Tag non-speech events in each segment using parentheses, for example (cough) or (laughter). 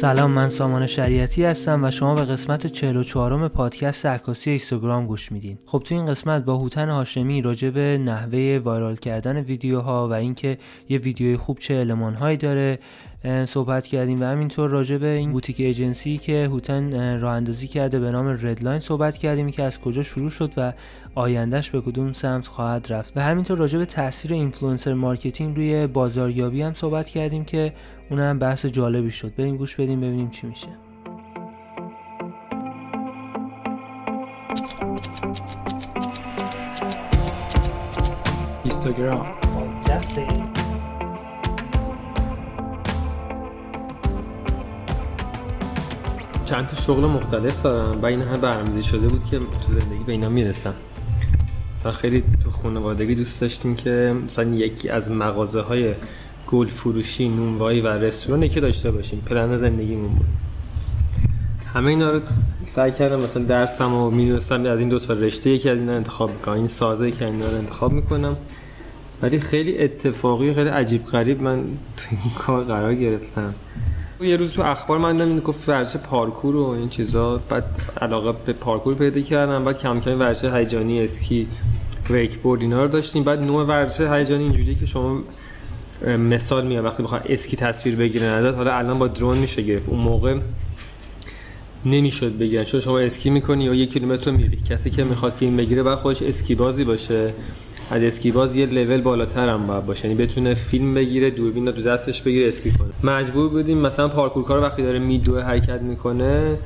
سلام من سامان شریعتی هستم و شما به قسمت 44 م پادکست عکاسی اینستاگرام گوش میدین. خب تو این قسمت با هوتن هاشمی راجع به نحوه وایرال کردن ویدیوها و اینکه یه ویدیوی خوب چه المانهایی داره صحبت کردیم و همینطور راجع به این boutique agency که هوتن راه اندازی کرده به نام ردلاین صحبت کردیم که از کجا شروع شد و آیندهش به کدوم سمت خواهد رفت و همینطور راجع به تاثیر influencer marketing روی بازاریابی هم صحبت کردیم که اونم بحث جالبی شد. بریم گوش بدیم ببینیم چی میشه. اینستاگرام. چند تا شغل مختلف دارم و این هم برنامه‌ریزی شده بود که تو زندگی به اینا می‌رسم. مثلا خیلی تو خانوادگی دوست داشتیم که مثلا یکی از مغازه های گل فروشی نونوایی و رستوران که داشته باشیم. پلن زندگیمون بود. همه اینا رو سعی کردم مثلا درسم و می‌دونستم از این دو تا رشته یکی از اینا انتخاب می‌کنم. این سازه که اینا رو انتخاب می‌کنم. ولی خیلی اتفاقی خیلی عجیب غریب من تو این کار قرار گرفتم. یه روز تو اخبار من دیدم گفت ورزش پارکور و این چیزا. بعد علاقه به پارکور پیدا کردم. بعد کم کم ورزش هیجانی اسکی wakeboard اینا رو داشتیم. بعد نوع ورزش هیجانی اینجوریه که شما مثال میاد وقتی بخواد اسکی تصویر بگیره نداد حالا الان با drone میشه گرفت. اون موقع نمی‌شد بگیرن. چون شما اسکی می‌کنی یا یک کیلومتر میری. کسی که می‌خواد فیلم بگیره بعد خودش اسکی بازی باشه. از اسکی باز یه لول بالاتر هم باید باشه. یعنی بتونه فیلم بگیره دوربین رو تو دستش بگیره اسکی کنه. مجبور بودیم مثلا پارکور کار وقتی داره میدو حرکت می‌کنه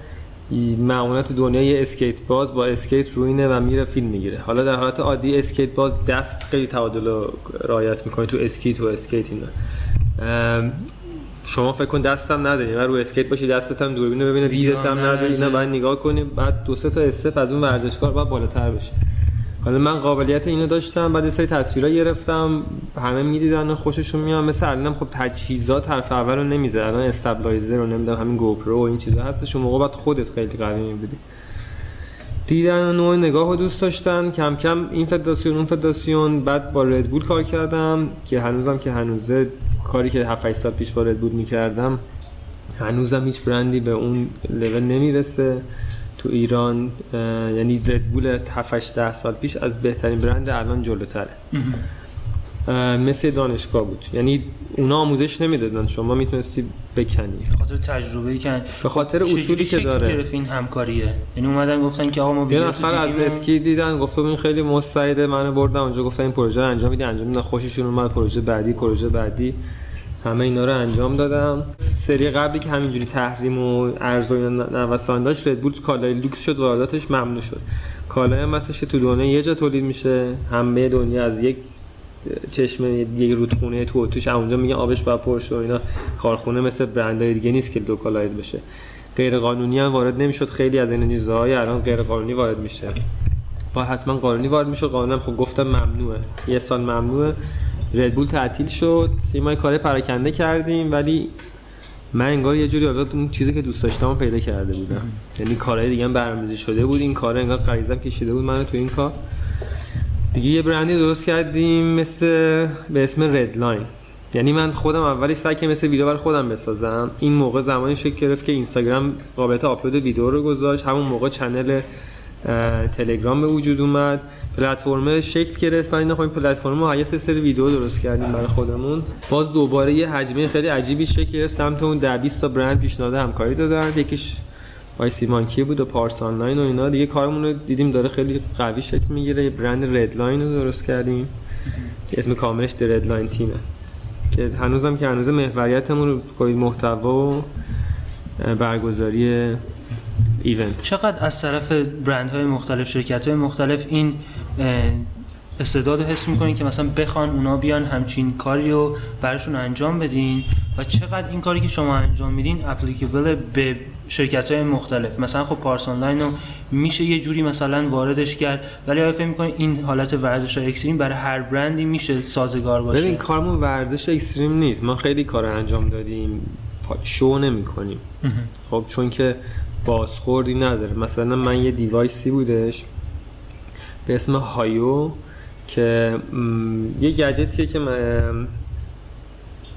معمولا تو دنیای اسکیت باز با اسکیت روینه و میره فیلم می‌گیره. حالا در حالت عادی اسکیت باز دست خیلی تعادل رعایت می‌کنه تو اسکی تو اسکیت اینا. شما فکر کن دستم نداری. و رو اسکیت باشی دستت هم دوربین رو ببینه دیدت هم نداری اینا بعد نگاه کنی. بعد دو سه تا step از اون ورزشکار بعد بالاتر بشه. حالا من قابلیت اینو داشتم بعد سری تصویرا گرفتم همه می‌دیدن خوششون میاد. مثل الانم خب تجهیزات طرف اول رو نمیزه الان stabilizer رو نمی‌دونم همین GoPro و این چیزا هستش. اون موقع بعد خودت خیلی قوی میبودی. دیدن و نوع نگاه رو دوست داشتن. کم کم این فدراسیون اون فدراسیون. بعد با ردبول کار کردم که هنوزم که هنوزه کاری که 7 سال پیش با ردبول می‌کردم هنوزم هیچ برندی به اون لول نمی‌رسه. تو ایران یعنی ردبول 7 10 سال پیش از بهترین برند الان جلوتره. مثل دانشگاه بود. یعنی اونا آموزش نمی‌دادن. شما می‌تونستی بکنی. به خاطر تجربه ای که به خاطر اصولی که داره. گرفت این همکاریه؟ یعنی اومدن گفتن که آقا ما یه نفر از اسکی دیدن گفتم این خیلی مستعده منو بردم اونجا گفتن این پروژه رو انجام میدی انجام میدن خوششون اومد پروژه بعدی پروژه بعدی. همه اینا رو انجام دادم. سری قبلی که همینجوری تحریم و ارز و نوسان داشت ردبول کالای لوکس شد وارداتش ممنوع شد. کالای هم تو دنیا یه جا تولید میشه. همه دنیا از یک چشمه یک رودخونه تو اتریش اونجا میگن آبش با پرش و اینا. کارخونه مثل برندهای دیگه نیست که localize بشه. غیر قانونی هم وارد نمی‌شد. خیلی از این چیزهای الان غیر قانونی وارد میشه. باید حتما قانونی وارد میشه. قانونم خب گفتم ممنوعه. یه سال ممنوعه. Red Bull تعطیل شد. سیمای کار پراکنده کردیم ولی من انگار یه جوری اون چیزی که دوست داشتم پیدا کرده بودم. یعنی کارهای دیگه هم برنامه‌ریزی شده بود. این کار انگار غریزم کشیده بود منو تو این کار. دیگه یه برندی درست کردیم مثل به اسم Redline یعنی من خودم اولی سعی که مثل ویدیو برای خودم بسازم. این موقع زمانی شکل گرفت که اینستاگرام قابلیت آپلود ویدیو رو گذاشت. همون موقع channel تلگرام به وجود اومد. پلتفرم شکل گرفت. و این این پلتفرم رو یه سری ویدیو درست کردیم برای خودمون. باز دوباره یه هجمه خیلی عجیبی شکل گرفت. سمت اون 10 20 تا برند پیشنهاد همکاری دادن. یکیش Wise Monkey بود و پارس آنلاین و اینا. دیگه کارمون رو دیدیم داره خیلی قوی شکل می‌گیره. یه برند Redline رو درست کردیم که اسم کاملش Redline Team ه که هنوزم که هنوز محوریتمون رو محتوا و برگزاری event. چقدر از طرف برندهای مختلف شرکت های مختلف این استعداد حس می‌کنین که مثلا بخوان اونا بیان همچین کاری رو براشون انجام بدین؟ و چقدر این کاری که شما انجام میدین applicable به شرکت های مختلف؟ مثلا خب پارس آنلاین رو میشه یه جوری مثلا واردش کرد ولی آیا فکر می‌کنین این حالت ورزش extreme برای هر برندی میشه سازگار باشه؟ ببین کارمون ورزش extreme نیست. ما خیلی کار انجام دادیم شو نمی کنیم خب چون که بازخوردی نداره. مثلا من یه device ی بودش به اسم هایو که یه گجتیه که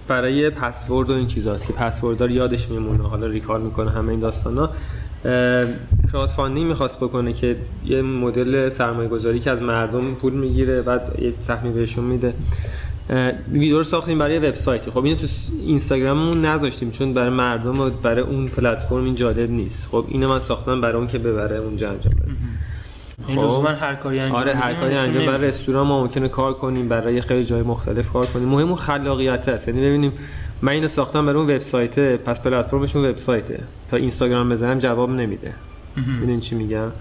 برای پسورد و این چیزاست که پسوردا رو یادش میمونه. حالا recover می‌کنه همه این داستانا. crowdfunding می‌خواست بکنه که یه مدل سرمایه گذاری که از مردم پول می‌گیره بعد یه سهمی بهشون میده. ویدیو رو ساختیم برای وبسایت خب اینو تو اینستاگراممون نذاشتیم چون برای مردم و برای اون پلتفرم این جالب نیست. خب اینو من ساختم برای اون که ببره اونجا انجام بده. این خب. من هر کاری انجام آره هر کاری انجام برای رستوران ما ممکنه کار کنیم برای خیلی جای مختلف کار کنیم. مهم اون خلاقیت هست. یعنی ببینیم من اینو ساختم برای اون وبسایت پس پلتفرمشون وبسایته. تا اینستاگرام بزنم جواب نمیده. ببینین چی میگم؟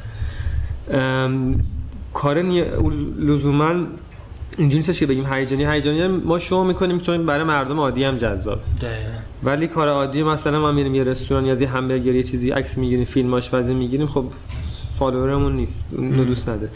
کار لزوما اینجوری نیست که بگیم هیجانی هیجانی. ما شو می‌کنیم چون برای مردم عادی هم جذاب. ولی کار عادی مثلا ما میریم یه رستوران یا یه همبرگر یه چیزی عکس می‌گیریم فیلم آشپزی می‌گیریم خب فالوورمون نیست. اون دوست نده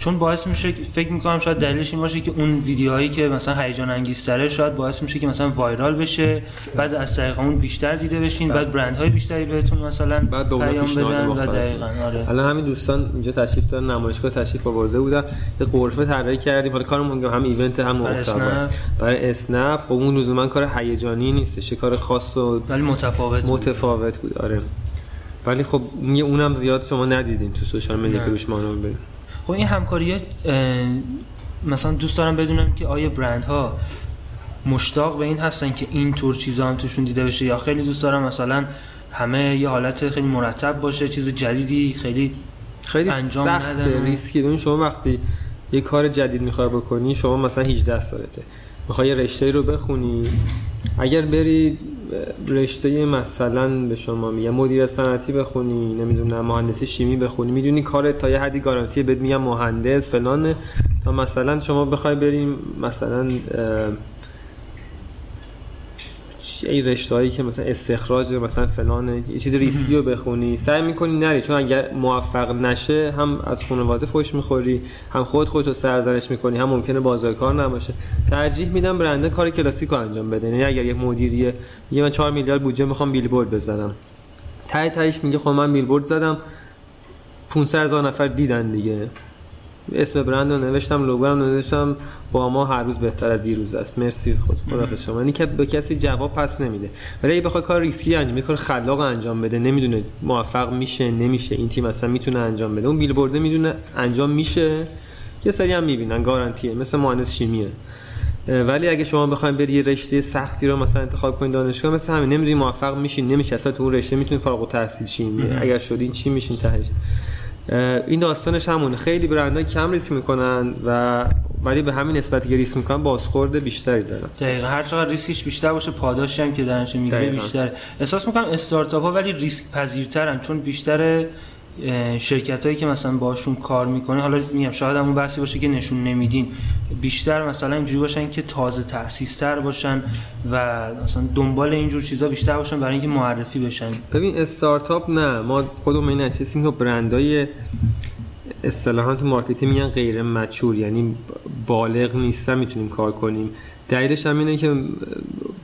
چون باعث میشه فکر می‌کنم شاید دلیلش این باشه که اون ویدیوهایی که مثلا هیجان انگیزتره شاید باعث میشه که مثلا وایرال بشه بعد از طریق اون بیشتر دیده بشین بعد, بعد برندهای بیشتری بهتون مثلا بعد پیام بدن و دقیقاً آره. الان همین دوستان اینجا تشریف دارن نمایشگاه تشریف آورده بودن. یه قرفه طراحی کردیم. حالا کارمون هم ایونت هم محتوا برای اسنپ. خب اون لزوما کار هیجانی نیست. کار خاص و ولی متفاوت متفاوت بود. آره. ولی خب اونم زیاد شما ندیدین تو سوشال مدیا که روش مانور بدین. خب این همکاری مثلا دوست دارم بدونم که آیا برندها مشتاق به این هستن که این طور چیزا هم توشون دیده بشه یا خیلی دوست دارم مثلا همه یه حالت خیلی مرتب باشه چیز جدیدی خیلی خیلی انجام سخت ریسکی. ببین شما وقتی یه کار جدید می‌خوای بکنی شما مثلا 18 سالته می‌خوای رشته رو بخونی. اگر بری رشته مثلا به شما میگم مدیر صنعتی بخونی نمی‌دونم مهندسی شیمی بخونی. می‌دونی کارت تا یه حدی گارانتی بهت میگم مهندس فلان تا مثلا شما بخوای بریم مثلا ای رشته هایی که مثلا استخراج مثلا فلان یه چیز ریسکی رو بخونی سعی می‌کنی نری. چون اگر موفق نشه هم از خانواده فوش می‌خوری هم خود خودت رو سرزنش می‌کنی هم ممکنه بازار کار نباشه. ترجیح میدم برنده کار کلاسیک رو انجام بده. یعنی اگر یک مدیریه میگه من 4 میلیارد بودجه می‌خوام بیلبورد بزنم. تای تایش میگه خب من بیلبورد زدم 500 هزار نفر دیدن دیگه. اسم برند رو نوشتم لوگو هم نوشتم. با ما هر روز بهتر از دیروز است. مرسی. خود خدا شما. یعنی که به کسی جواب پس نمیده. ولی اگه بخواد کار ریسکی انجام کار خلاق انجام بده نمی‌دونه موفق میشه نمیشه. این تیم اصلا می‌تونه انجام بده. اون بیلبورد می‌دونه انجام میشه. یه سری هم می‌بینن. گارانتیه. مثل مهندس شیمیه. ولی اگه شما بخواید بری یه رشته سختی رو مثلا انتخاب کنید دانشگاه مثل همین. نمی‌دونی موفق میشین نمیشه اصلا تو اون رشته می‌تونید فارغ التحصیل شین اگر شدین چی میشین تهش. این داستانش همونه. خیلی برندها کم ریسک می‌کنن و ولی به همین نسبتی که ریسک می‌کنن بازخورد بیشتری دارن. دقیقا. هر چقدر ریسکش بیشتر باشه پاداشی هم که در ازاش می‌گیره بیشتر احساس می‌کنم استارتاپ ها ولی ریسک پذیرترن چون بیشتر شرکت هایی که مثلا باشون کار می‌کنه حالا میگم شاید همون بحثی باشه که نشون نمیدین بیشتر مثلا اینجوری باشن که تازه تأسیس تر باشن و مثلا دنبال اینجور چیزا بیشتر باشن برای اینکه معرفی بشن. ببین استارتاپ نه. ما خودمون این نچسیم که برندای اصطلاحا تو marketing میگن غیر mature یعنی بالغ نیستن می‌تونیم کار کنیم. دلیلش هم اینه که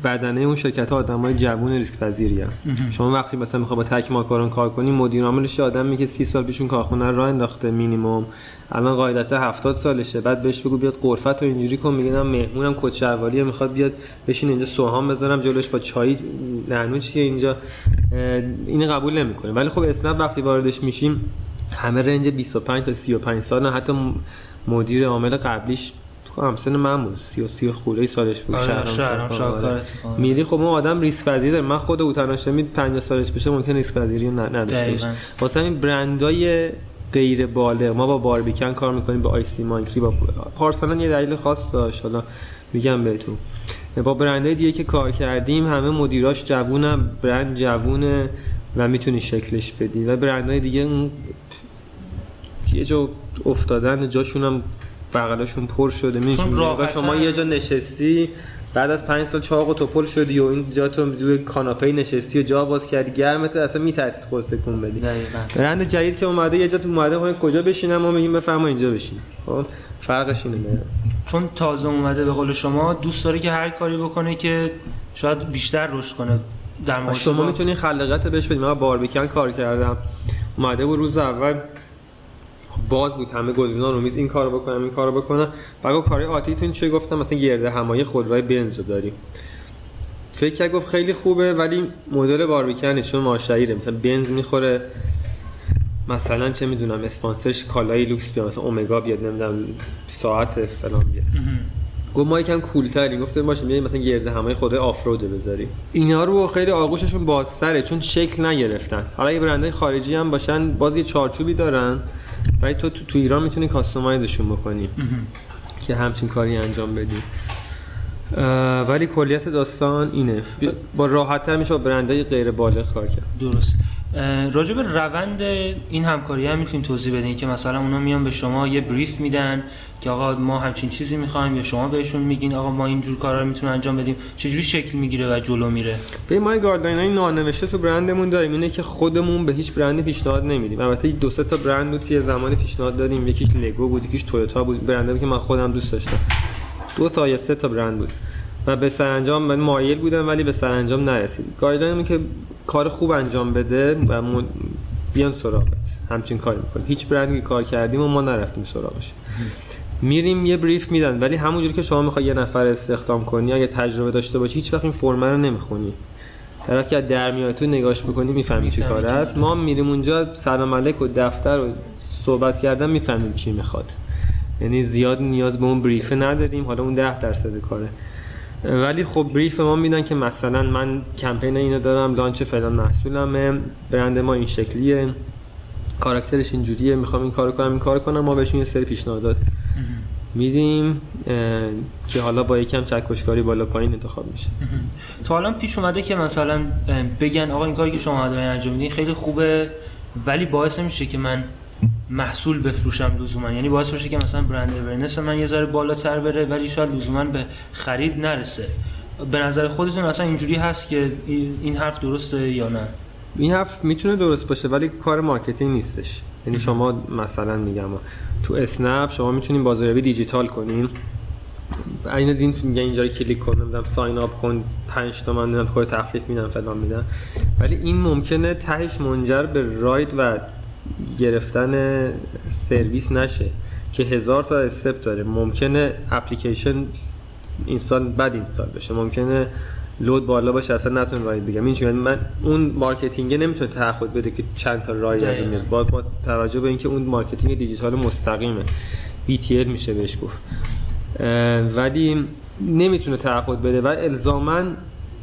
بدنه اون شرکت ها آدم های جوون ریسک پذیری شما وقتی مثلا می‌خوای با تک ماکارون کار کنی مدیر عاملش آدمی که سی سال پیشون کارخونه راه انداخته مینیمم. الان قاعدتا 70 سالشه. بعد بهش بگو بیاد غرفه‌ت رو اینجوری کن. میگه مهمونم کت می‌خواد بیاد بشین اینجا سوهام بذارم جلوش با چای نعنو چیه اینجا. این قبول نمی‌کنه. ولی خب اسنپ وقتی واردش میشیم همه رنج 25 تا 35 سال نه حتی مدیر عامل قبلیش کنم سن من بود. 33 خوره سالش بود. آره شهرم آره. میری خب اون آدم ریسک پذیر داره من خود اوتناش می 50 سالش بشه ممکن ریسک پذیری نداشته باشه واسه همین برندای غیر بالغ ما با باربیکن کار می‌کنیم با آیسی مانکری با پارسالان یه دلیل خاص داشت. حالا میگم بهتون. با برندهای دیگه که کار کردیم همه مدیراش جوونن برند جوونه و می‌تونی شکلش بدی. و برندهای دیگه یه جا افتادن جاشون هم بغلشون پر شده میشون شما یه جا نشستی بعد از پنج سال چاق و توپل شدی و این جا تو روی کاناپه نشستی و جا باز کردی گرمت اصلا میترسید خودت تکون بدی برند جدید که اومده یه جا تو اومده کجا بشینم؟ ما میگیم بفرما اینجا بشین. خب فرقش اینه. چون تازه اومده به قول شما دوست داره که هر کاری بکنه که شاید بیشتر رشد کنه در شما می‌تونی خلاقیت بهش بدید من باربیکن کار کردم. اومده بود روز اول باز بود همه گزینه‌ها رو میز این کارو بکنم این کارو بکنم. بعد کارهای عادیتون چه گفتم؟ مثلا گرده همایی خودروی بنز رو داریم. فکر کرد گفت خیلی خوبه ولی مدل باربیکن چون ماشعیره مثلا بنز می‌خوره. مثلا چه می‌دونم اسپانسرش کالای لوکس بیاد مثلا اومگا بیاد نمی‌دونم ساعت فلان بیاد. گفت ما یکم کولتری گفته باشه بیایم مثلا گرد همه خود آفرود بذاریم. اینا رو خیلی آغوششون بازتره چون شکل نگرفتن. حالا یه برندهای خارجی هم باشن باز یه چارچوبی دارن. ولی تو تو, تو ایران می‌تونی کاستومایزشون بکنی. که همچین کاری انجام بدی. ولی کلیت داستان اینه. با راحتتر میشه با برندهای غیر بالغ کار کرد. درست. راجع به روند این همکاری هم می‌تونید توضیح بدین که مثلا اونا میان به شما یه بریف میدن که آقا ما همچین چیزی می‌خوایم یا شما بهشون میگین آقا ما اینجور کارا رو می‌تونیم انجام بدیم. چجوری شکل می‌گیره و جلو میره؟ به ما گاردلاین های نانوشته تو برندمون داریم. اینه که خودمون به هیچ برندی پیشنهاد نمیدیم. البته دو سه تا برند بود که یه زمانی پیشنهاد دادیم. یکیش لگو بود یکیش تویوتا بود. برندی که من خودم دوست داشتم. دو تا یا سه تا برند بود. و به سرانجام من مایل بودم ولی به سرانجام نرسید. guideline که کار خوب انجام بده و بیان سراغت. همچین کاری می‌کنیم. هیچ برندی کار کردیم و ما نرفتیم سراغش. میریم یه brief میدن ولی همونجوری که شما می‌خوای یه نفر استخدام کنی اگه تجربه داشته باشی هیچ وقت این فرمه رو نمی‌خونی. طرف که در میاد تو نگاش بکنی می‌فهمی چی کار است ما میریم اونجا سلام علیک و دفتر و صحبت کردن می‌فهمیم چی می‌خواد. یعنی زیاد نیاز به اون بریفه نداریم. حالا اون ده درصد کاره. ولی خب بریف ما میدن که مثلا من کمپین اینو دارم لانچ فلان محصولمه برند ما این شکلیه کاراکترش اینجوریه می‌خوام این کارو کنم این کارو کنم ما بهشون یه سری پیشنهادات میدیم که حالا با یکم چکشکاری بالا پایین انتخاب میشه. تو الان پیش اومده که مثلا بگن آقا این کاری که شما دارین انجام میدین خیلی خوبه ولی باعث میشه که من محصول بفروشم لزوما. یعنی باعث بشه که مثلا برند awareness من یه ذره بالاتر بره ولی شاید لزوما به خرید نرسه. به نظر خودتون اصلا اینجوری هست که این حرف درسته یا نه؟ این حرف می‌تونه درست باشه ولی کار marketing نیستش. یعنی شما مثلا میگم تو اسنپ شما می‌تونین بازاریابی دیجیتال کنین. این دین میگه اینجا رو کلیک کن نمی‌دونم sign up کن 5 تومن خب تخفیف میدم فلان میدم ولی این ممکنه تهش منجر به ride و گرفتن سرویس نشه که هزار تا step داره. ممکنه اپلیکیشن install بد install بشه. ممکنه load بالا باشه اصلا نتونه ride بگیره. این من اون marketing نمی‌تونه تعهد بده که چند تا ride از این میاد. با, با توجه به اینکه اون marketing دیجیتال مستقیمه. BTL میشه بهش گفت. ولی نمی‌تونه تعهد بده و الزاما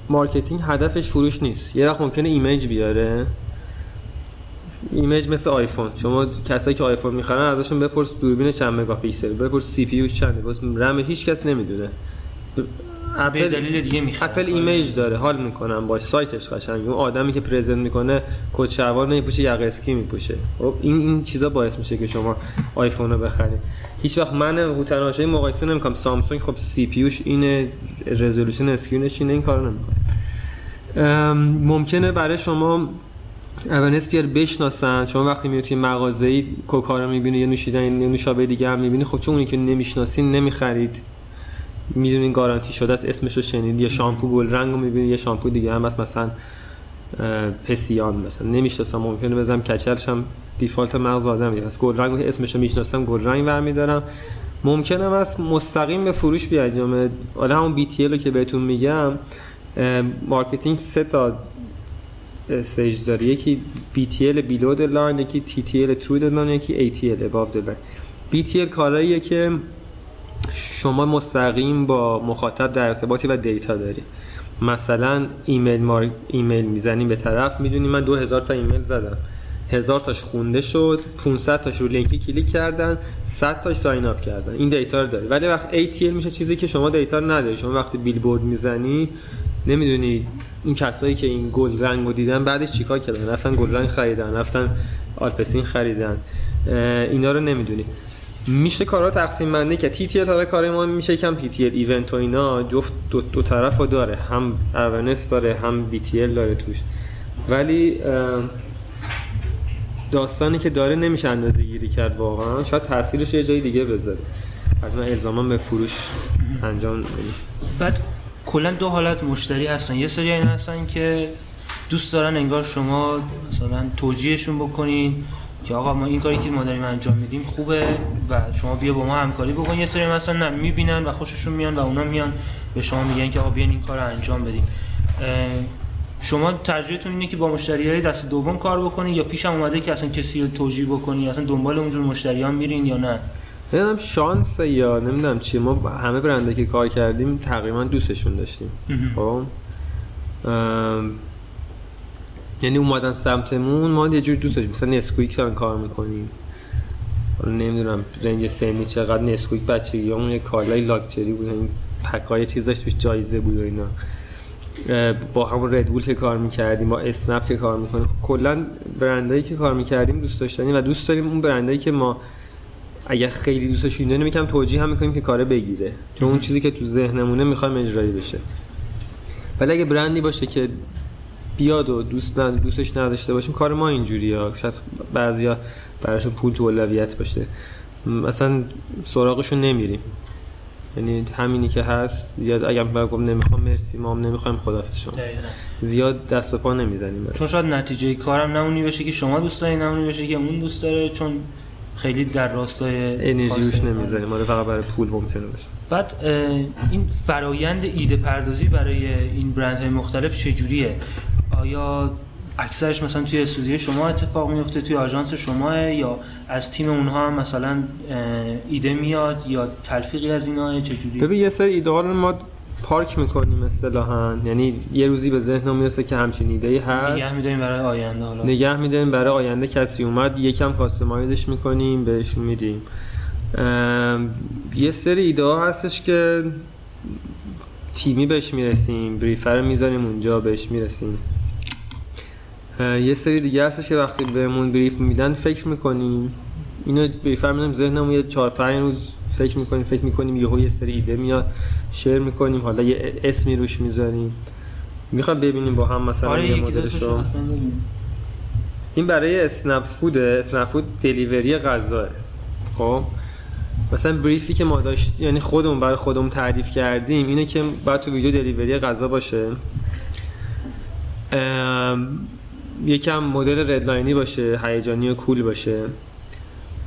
marketing هدفش فروش نیست. یه وقت ممکنه image بیاره. image مثل آیفون. شما کسایی که آیفون می‌خرن ازشون بپرس دوربین چند مگاپیکسل بپرس CPU ش چنده باز رم هیچ کس نمی‌دونه. اپل دلیل دیگه می‌خواد اپل image داره حال می‌کنم با سایتش قشنگ. اون آدمی که present می‌کنه کت شلوار نمیپوشه یقه اسکی میپوشه. خب این این چیزا باعث میشه که شما آیفون رو بخرید. هیچ وقت من هوتناشای مقایسه نمی‌کنم. سامسونگ خب CPU ش اینه resolution screen ش اینه این کارو نمی‌کنه. ممکنه برای شما awareness بیاره بشناسن. شما وقتی میاد توی مغازه‌ای کوکا رو می‌بینی یا نوشیدن یا نوشابه دیگه هم می‌بینی خب چون اونی که نمی‌شناسین نمی‌خرید. می‌دونین گارانتی شده است اسمش رو شنید. یا شامپو گلرنگ رو می‌بینی یه شامپو دیگه هم هست. مثلا آلپسین مثلا. نمی‌شناسم ممکنه بزنم کچلش هم default مغز آدم از گلرنگ اسمش رو می‌شناسم گلرنگ برمیدارم. ممکنه است مستقیم به فروش بیانجامه حالا همون BTL که بهتون میگم marketing سه تا stage داره یکی BTL below the line یکی TTL through the یکی ATL above the BTL کاراییه که شما مستقیم با مخاطب در ارتباطی و data داری. مثلا ایمیل مار... ایمیل می‌زنیم به طرف می‌دونی من 2000 تا ایمیل زدم. هزار تاش خونده شد 500 تاش رو لینکی کلیک کردن 100 تاش sign up کردن. این data رو داری. ولی وقت ATL میشه چیزی که شما data رو نداری. شما وقتی بیلبورد می‌زنی نمی‌دونی این کسایی که این گلرنگ دیدن بعدش چیکار کردن؟ رفتن گلرنگ خریدن رفتن آلپسین خریدن. اینا رو نمی‌دونی. میشه کارا تقسیم بندی که TTL کار ما میشه کم TTL event و اینا جفت دو, دو طرف داره. هم awareness داره هم BTL داره توش. ولی داستانی که داره نمیشه اندازه گیری کرد واقعا. شاید تاثیرش یه جای دیگه بذاره. حتما الزاما به فروش انجام بعد کلا دو حالت مشتری هستن. یه سری این هستن که دوست دارن انگار شما مثلا توجیهشون بکنین که آقا ما این کاری که ما داریم انجام میدیم خوبه و شما بیا با ما همکاری بکن. یه سری مثلا نه می‌بینن و خوششون میان و اونا میان به شما میگن که آقا بیان این کار رو انجام بدیم. شما ترجیحتون اینه که با مشتری های دست دوم کار بکنی یا پیش اومده که اصلا کسی رو توجیه بکنی اصلا دنبال اونجور مشتریان میرین یا نه؟ نمی‌دونم شانس یا نمی‌دونم چی. ما همه برنده که کار کردیم تقریبا دوستشون داشتیم. خب؟ یعنی اومدن سمتمون ما یه جور دوست داشتیم مثلا نسکویک دارن کار می‌کنیم. حالا نمی‌دونم رنج سنی چقدر نسکویک بچگی اون یه کالای لاکچری بود این پکای چیزاش توش جایزه بود و اینا. با همون ردبول که کار می‌کردیم با اسنپ که کار می‌کنیم. کلا برندایی که کار می‌کردیم دوست داشتنی و دوست داریم اون برندایی که ما اگر خیلی دوستش داریم یکم توجیه هم می‌کنیم که کار بگیره. چون اون چیزی که تو ذهنمونه می‌خوایم اجرایی بشه. ولی اگه برندی باشه که بیاد و دوست ند... دوستش نداشته باشیم کار ما اینجوریه. شاید بعضیا براشون پول تو اولویت باشه. مثلا سراغشون نمیریم. یعنی همینی که هست زیاد اگر بگم نمی‌خوام مرسی ما هم نمی‌خوایم خدافظ شما. زیاد دست و پا نمی‌زنیم. چون شاید نتیجه کارم نه بشه که شما دوست دارین نه بشه که اون دوست داره. چون خیلی در راستای انرژیوش نمی‌ذاریم. ما فقط برای پول ممکنه باشه. بعد این فرایند ایده پردازی برای این برندهای مختلف چجوریه؟ آیا اکثرش مثلا توی استودیو شما اتفاق میفته توی آژانس شما یا از تیم اونها هم مثلا ایده میاد یا تلفیقی از اینا چجوری ببین یه سری ایده رو ما پارک می‌کنیم اصطلاحا. یعنی یه روزی به ذهن می‌رسه که همچین ایده ای هست. نگه میداریم برای آینده حالا. نگه میداریم برای آینده. کسی اومد یکم کاستمایزش می‌کنیم بهشون میدیم. یه سری ایده ها هستش که تیمی بهش می‌رسیم بریفر می‌ذاریم اونجا بهش می‌رسیم. یه سری دیگه هستش که وقتی بهمون بریف میدن فکر می‌کنیم. اینو بریفر میدم ذهنمون یه 4 5 روز فکر می‌کنیم فکر می‌کنیم یهو یه سری ایده میاد. شیر می‌کنیم حالا یه اسمی روش می‌ذاریم. می‌خوام ببینیم با هم مثلا آره یه مدلشو این برای اسنپ فود اسنپ فود دلیوری غذا خب؟ مثلا بریفی که ما داشت یعنی خودمون برای خودمون تعریف کردیم اینه که بعد تو ویدیو دلیوری غذا باشه. یکم مدل ردلاینی باشه هیجانی و cool باشه.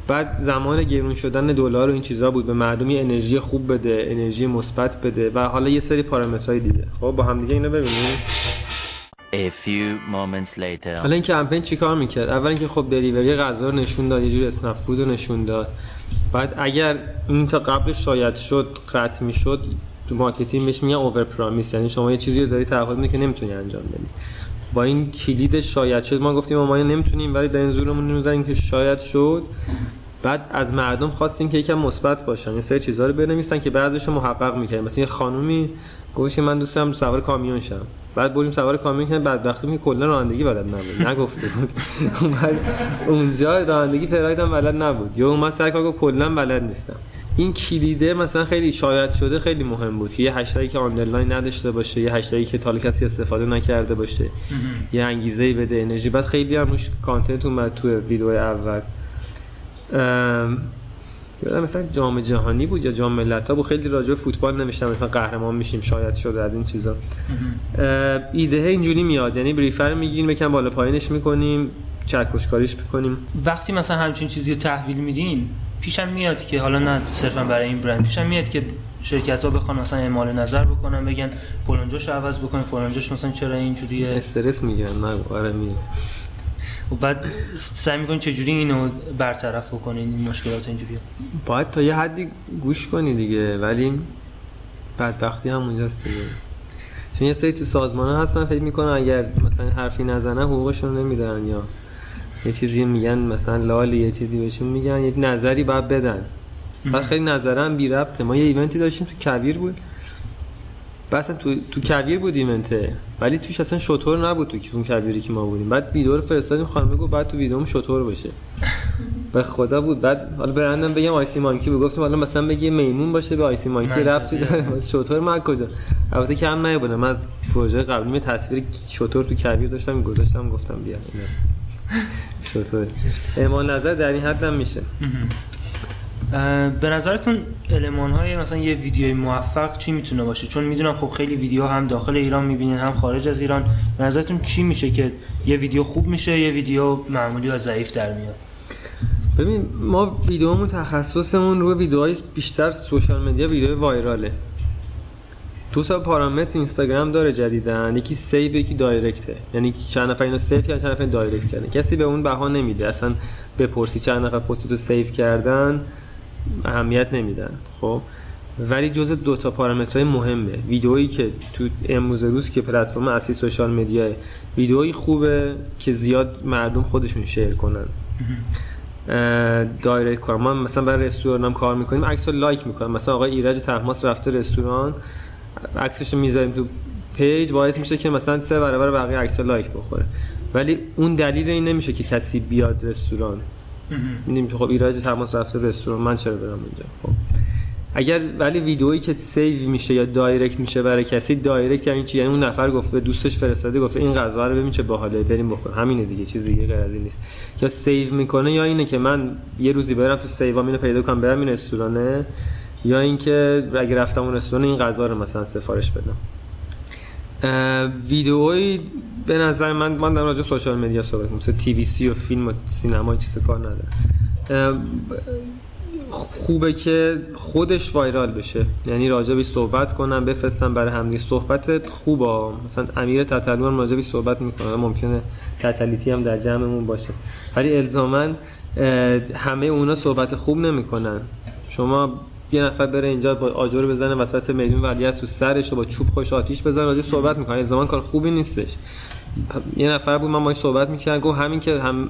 بعد زمان گرون شدن دلار و این چیزا بود. به مردمی انرژی خوب بده انرژی مثبت بده و حالا یه سری پارامترهای دیگه. خب با هم دیگه اینو ببینیم. A few moments later. حالا این کمپین چیکار می‌کرد؟ اول اینکه خب delivery غذا رو نشون داد یه جور اسنپ فود رو نشون داد. بعد اگر این تا قبل شاید شد قطع می‌شد تو marketing بهش میگن over promise یعنی شما یه چیزی رو داری تعهد که نمی‌تونی انجام بدی. با این کلید شاید شد. ما گفتیم ما نمی‌تونیم ولی در این زورمون می‌زنیم که شاید شد. بعد از مردم خواستیم که یکم مثبت باشن یه سری چیزا رو بنویسن که بعضیشو محقق می‌کنیم مثلا یه خانومی گفت من دوست دارم سوار کامیون شم. بعد بردیم سوار کامیون که بعد وقتی که کلا رانندگی بلد نبود. نگفته بود. (laughs) اونجا رانندگی پراید بلد نبود. یا من سر کار کلا بلد نیستم. این کلیده مثلا خیلی شاید شده خیلی مهم بود که یه هشتگی که underline نداشته باشه یه هشتگی که تا حالا کسی استفاده نکرده باشه یه انگیزه بده انرژی. بعد خیلی هم روش کانتنت اومد تو ویدیو اول. یادم مثلا جام جهانی بود یا جام ملت ها بود خیلی راجع فوتبال نمیشتم مثلا قهرمان میشیم شاید شده از این چیزا. ایده اینجوری میاد. یعنی بریفر میگین بکن بالا پایینش می‌کنیم چکشکاریش می‌کنیم. وقتی مثلا همچین چیزی رو تحویل میدین پیشم میاد که حالا نه صرفا برای این برند پیشم میاد که شرکت ها بخوان مثلا اعمال نظر بکنن بگن فلانجاش عوض بکنین فلانجاش مثلا چرا اینجوریه؟ استرس می‌گیرن نه آره می و بعد سعی می‌کنین چجوری اینو برطرف بکنین این مشکلات اینجوری باید تا یه حدی گوش کنی دیگه ولی بدبختی هم اونجاست دیگه. چون یه سری تو سازمان ها هستن فکر می‌کنن اگر مثلا حرفی نزنه حقوقشون نمیدن یا یه چیزی میگن مثلا لالی یه چیزی بهشون میگن یه نظری باید بدن. بعد خیلی نظرم بی ربطه. ما یه ایونتی داشتیم تو کویر بود. بس تو تو کویر بود ایونته ولی توش اصلا شطور نبود تو اون کویری که ما بودیم. بعد ویدیو رو فرستادیم خانم گفت بعد تو ویدیوم شطور باشه. (laughs) به خدا بود. بعد حالا برندم بگم آیسی مانکی بود. گفتم حالا مثلا بگی میمون باشه به آیسی مانکی ربطی داره. (laughs) شطور من کجا؟ البته کم نیبودم من از پروژه قبلی تصویر شطور تو کویر داشتم گذاشتم گفتم بیا. چطور اعمال نظر در این حد هم میشه به نظرتون المان‌های مثلا یه ویدیوی موفق چی می‌تونه باشه؟ چون می‌دونم خب خیلی ویدیو هم داخل ایران می‌بینین هم خارج از ایران. به نظرتون چی میشه که یه ویدیو خوب میشه یه ویدیو معمولی و ضعیف در میاد؟ ببین ما ویدیومون تخصصمون روی ویدیوهای بیشتر social media ویدیو viral ه. دو تا پارامتر اینستاگرام داره جدیداً. یکی save یکی direct ه. یعنی چند نفر اینو save کردن چند نفر direct کردن. کسی به اون بها نمیده. اصلا بپرسی چند نفر پستتو save کردن اهمیت نمیدن. خب؟ ولی جز دو تا پارامترهای مهمه. ویدئویی که تو امروز روز که پلتفرم اصلی social media ویدئویی خوبه که زیاد مردم خودشون share کنن. direct کنن. ما مثلا برای رستوران هم کار می‌کنیم. عکس رو like می‌کنیم مثلا آقای ایرج طهماسب رفته رستوران. عکسش رو می‌ذاریم تو page باعث میشه که مثلا سه برابر بقیه عکس like بخوره. ولی اون دلیل این نمیشه که کسی بیاد رستوران. می‌دونیم که خب ایرج طهماسب رفته رستوران. من چرا برم اونجا؟ خب. اگر ولی ویدئویی که save میشه یا direct میشه برای کسی direct یعنی چی؟ یعنی اون نفر گفته به دوستش فرستاده گفته این غذا رو ببین چه باحاله بریم بخور همینه دیگه چیز دیگه غیر از این نیست. یا save می‌کنه یا اینه که من یه روزی برم تو save ام اینو پیدا کنم برم این رستورانه. یا اینکه اگه رفتم اون رستوران این غذا رو مثلا سفارش بدم. ویدئوی به نظر من من در راجع سوشال مدیا صحبت مثل تی وی سی و فیلم و سینما چیز کار نداره خوبه که خودش وایرال بشه. یعنی راجبی صحبت کنم بفرستم برای همدیگه. صحبت خوبه. مثلا امیر تتلو راجبی صحبت می‌کنه. ممکنه تتلیتی هم در جمعمون باشه. ولی الزاما همه اونا صحبت خوب نمی‌کنن. شما یه نفر بره اینجا با آجر بزنه وسط میدون ولی تو سرش با چوب خوش آتیش بزنه راجع صحبت می‌کنه. زمان کار خوبی نیستش. یه نفر بود من باهاش صحبت می‌کردم گفت همین که هم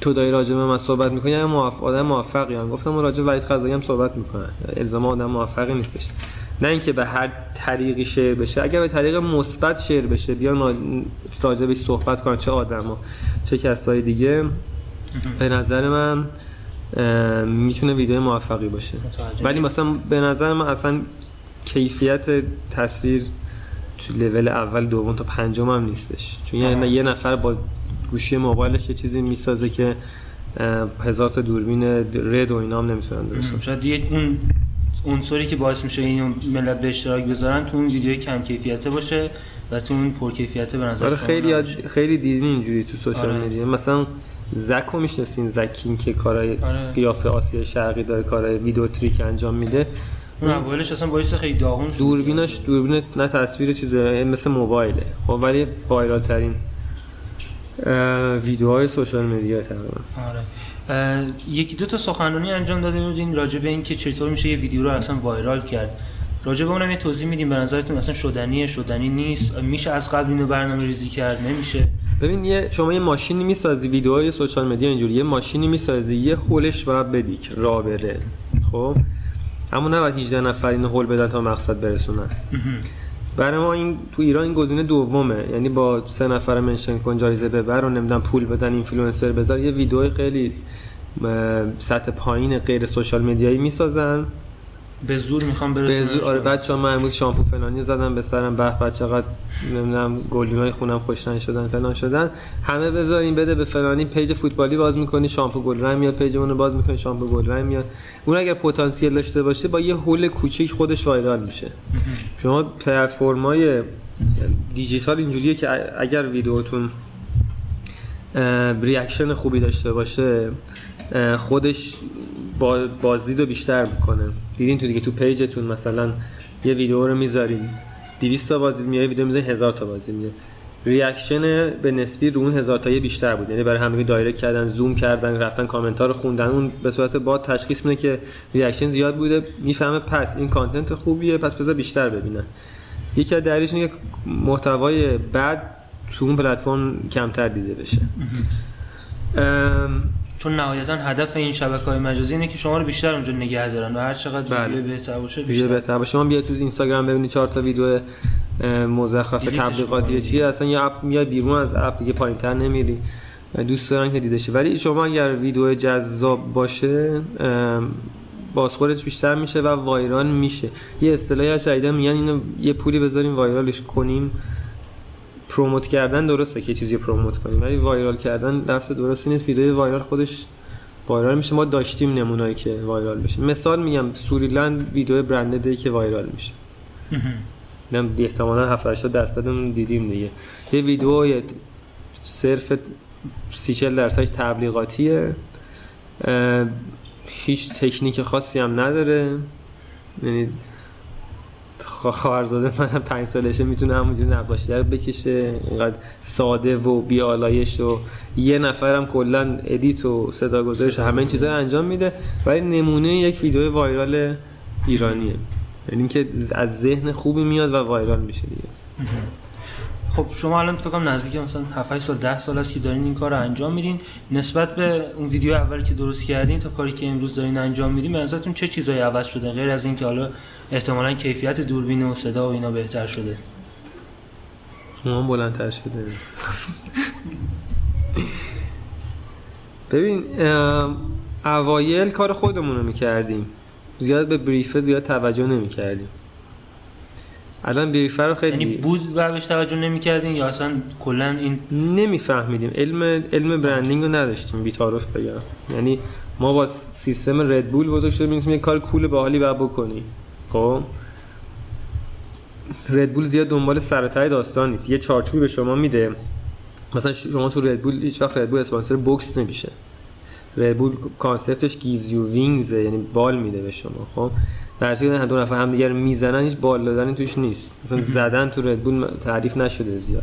تو دایی راجع من صحبت می‌کنی یعنی موفق آدم موفقی هم. گفتم راجع ولید قضایی هم صحبت می‌کنه. الزام آدم موفقی نیستش. نه اینکه به هر طریقی شعر بشه. اگر به طریق مثبت شعر بشه بیان راجع بهش صحبت کنن چه آدما چه کسای دیگه. به نظر من می‌تونه ویدیو موفقی باشه. ولی مثلا به نظر من اصلا کیفیت تصویر تو لول اول دوم تا پنجم هم نیستش. چون یه, یه نفر با گوشی موبایلش یه چیزی می‌سازه که هزار تا دوربین رد و اینا هم نمی‌تونن درست شاید یه اون عنصری که باعث میشه این ملت به اشتراک بذارن تو اون ویدیو کم کیفیته باشه و تو اون پر کیفیته به نظر آره خیلی خیلی دیدین اینجوری تو سوشال آره. مدیا مثلا زکو می‌شناسین؟ زکین که کارهای آره. قیافه آسیا شرقی داره کارهای ویدیو تریک انجام میده. اون اولش اصلا باعث خیلی داغون شد. دوربینش دوربین نه تصویر چیزه مثل موبایله. خب ولی وایرال ترین ویدیوهای سوشال مدیا تقریبا. آره. یکی دو تا سخنرانی انجام داده بودین راجع به اینکه چطور میشه یه ویدیو رو اصلا وایرال کرد. راجع به اونم یه توضیح میدیم. به نظرتون اصلا شدنیه شدنی نیست؟ میشه از قبل اینو برنامه ریزی کرد؟ نمیشه؟ ببین یه شما یه ماشینی می‌سازی ویدیوهای سوشال مدیا اینجوری. یه ماشینی می‌سازی یه هولش باید بدی را بره خب؟ اما نباید 18 نفر این هول بدن تا مقصد برسونن. برای ما این تو ایران این گزینه دومه. یعنی با سه نفر mention کن جایزه ببر و نمی‌دونم پول بدن اینفلوئنسر بذار. یه ویدیو خیلی سطح پایین غیر social media یی می‌سازن. به زور می‌خوام برسونم به زور آره بچه‌ها من امروز شامپو فلانی زدم به سرم به بچه چقدر نمی‌دونم گلدونای خونم خوشتن شدن فلان شدن. همه بذارین بده به فلانی page فوتبالی باز می‌کنی شامپو گل میاد page اون باز می‌کنی شامپو گل میاد. اون اگر پتانسیل داشته باشه با یه هول کوچیک خودش viral میشه. شما پلتفرم‌های دیجیتال اینجوریه که اگر ویدیوتون reaction خوبی داشته باشه خودش بازدید رو بیشتر می‌کنه. دیدین تو دیگه تو page تون مثلا یه ویدیو رو می‌ذارین. 200 تا بازدید میاد ویدیو می‌ذارین 1000 تا بازدید میاد reaction به نسبی رو اون هزار تایی بیشتر بود. یعنی برای همه direct کردن زوم کردن رفتن کامنت ها رو خوندن. اون به صورت با تشخیص میده که reaction زیاد بوده. می‌فهمه پس این content خوبیه پس بذار بیشتر ببینن. یکی از دلیلش اینه که محتوای بعد تو اون پلتفرم کمتر دیده بشه. چون نهایتا هدف این شبکه های مجازی اینه که شما رو بیشتر اونجا نگه دارن و هر چقدر بله. ویدیو بهتر باشه بیشتر. بهتر باشه. شما بیاید تو اینستاگرام ببینید چهار تا ویدیو مزخرف تبلیغاتی چیه. اصلا یه app میاد بیرون از app دیگه پایینتر نمیری. دوست دارن که دیده شه. ولی شما اگر ویدیو جذاب باشه بازخورش بیشتر میشه و وایرال میشه. یه اصطلاحی از میگن اینو یه پولی بذاریم وایرالش کنیم. پروموت کردن درسته که چیزی پروموت کنیم ولی وایرال کردن لفظ درستی نیست. ویدیو وایرال خودش وایرال میشه. ما داشتیم نمونایی که وایرال بشه. مثال میگم سوریلند ویدیو برندده که وایرال میشه. نم احتمالا 70 درصد اون دیدیم دیگه. یه ویدیو صرف 30 40 درصدش تبلیغاتیه. هیچ تکنیک خاصی هم نداره. یعنی خواهرزاده من پنج سالشه می‌تونه همونجوری نقاشی رو بکشه اینقدر ساده و بیالایش و یه نفرم کلا ادیت و صدا گذارش همه این چیزا رو انجام میده. ولی نمونه یک ویدیو وایرال ایرانیه. یعنی اینکه از ذهن خوبی میاد و وایرال میشه دیگه. خب شما الان فکر کنم نزدیک مثلا 7 سال 10 سال است که دارین این کار رو انجام میدین. نسبت به اون ویدیو اولی که درست کردین تا کاری که امروز دارین انجام میدین به نظرتون چه چیزایی عوض شده؟ غیر از اینکه حالا احتمالاً کیفیت دوربین و صدا و اینا بهتر شده. ما بلندتر شده. ببین اوایل کار خودمون رو می‌کردیم. زیاد به بریفه زیاد توجه نمی‌کردیم. الان بریفه رو یعنی خیلی بود و بهش توجه نمی‌کردین یا اصلا کلا این نمیفهمیدیم. علم علم برندینگ رو نداشتیم بی‌تعارف بگم. یعنی ما با سیستم ردبول بزرگ شده می‌دونیم یه کار کول باحالی باید بکنی خب؟ ردبول زیاد دنبال سر و ته داستان نیست. یه چارچوبی به شما میده. مثلا شما تو ردبول هیچ وقت ردبول اسپانسر بوکس نمیشه. ردبول concept ش gives you wings یعنی بال میده به شما خب؟ در که دو نفر هم دیگر می‌زنن هیچ بال دادنی توش نیست. مثلا زدن تو ردبول تعریف نشده زیاد.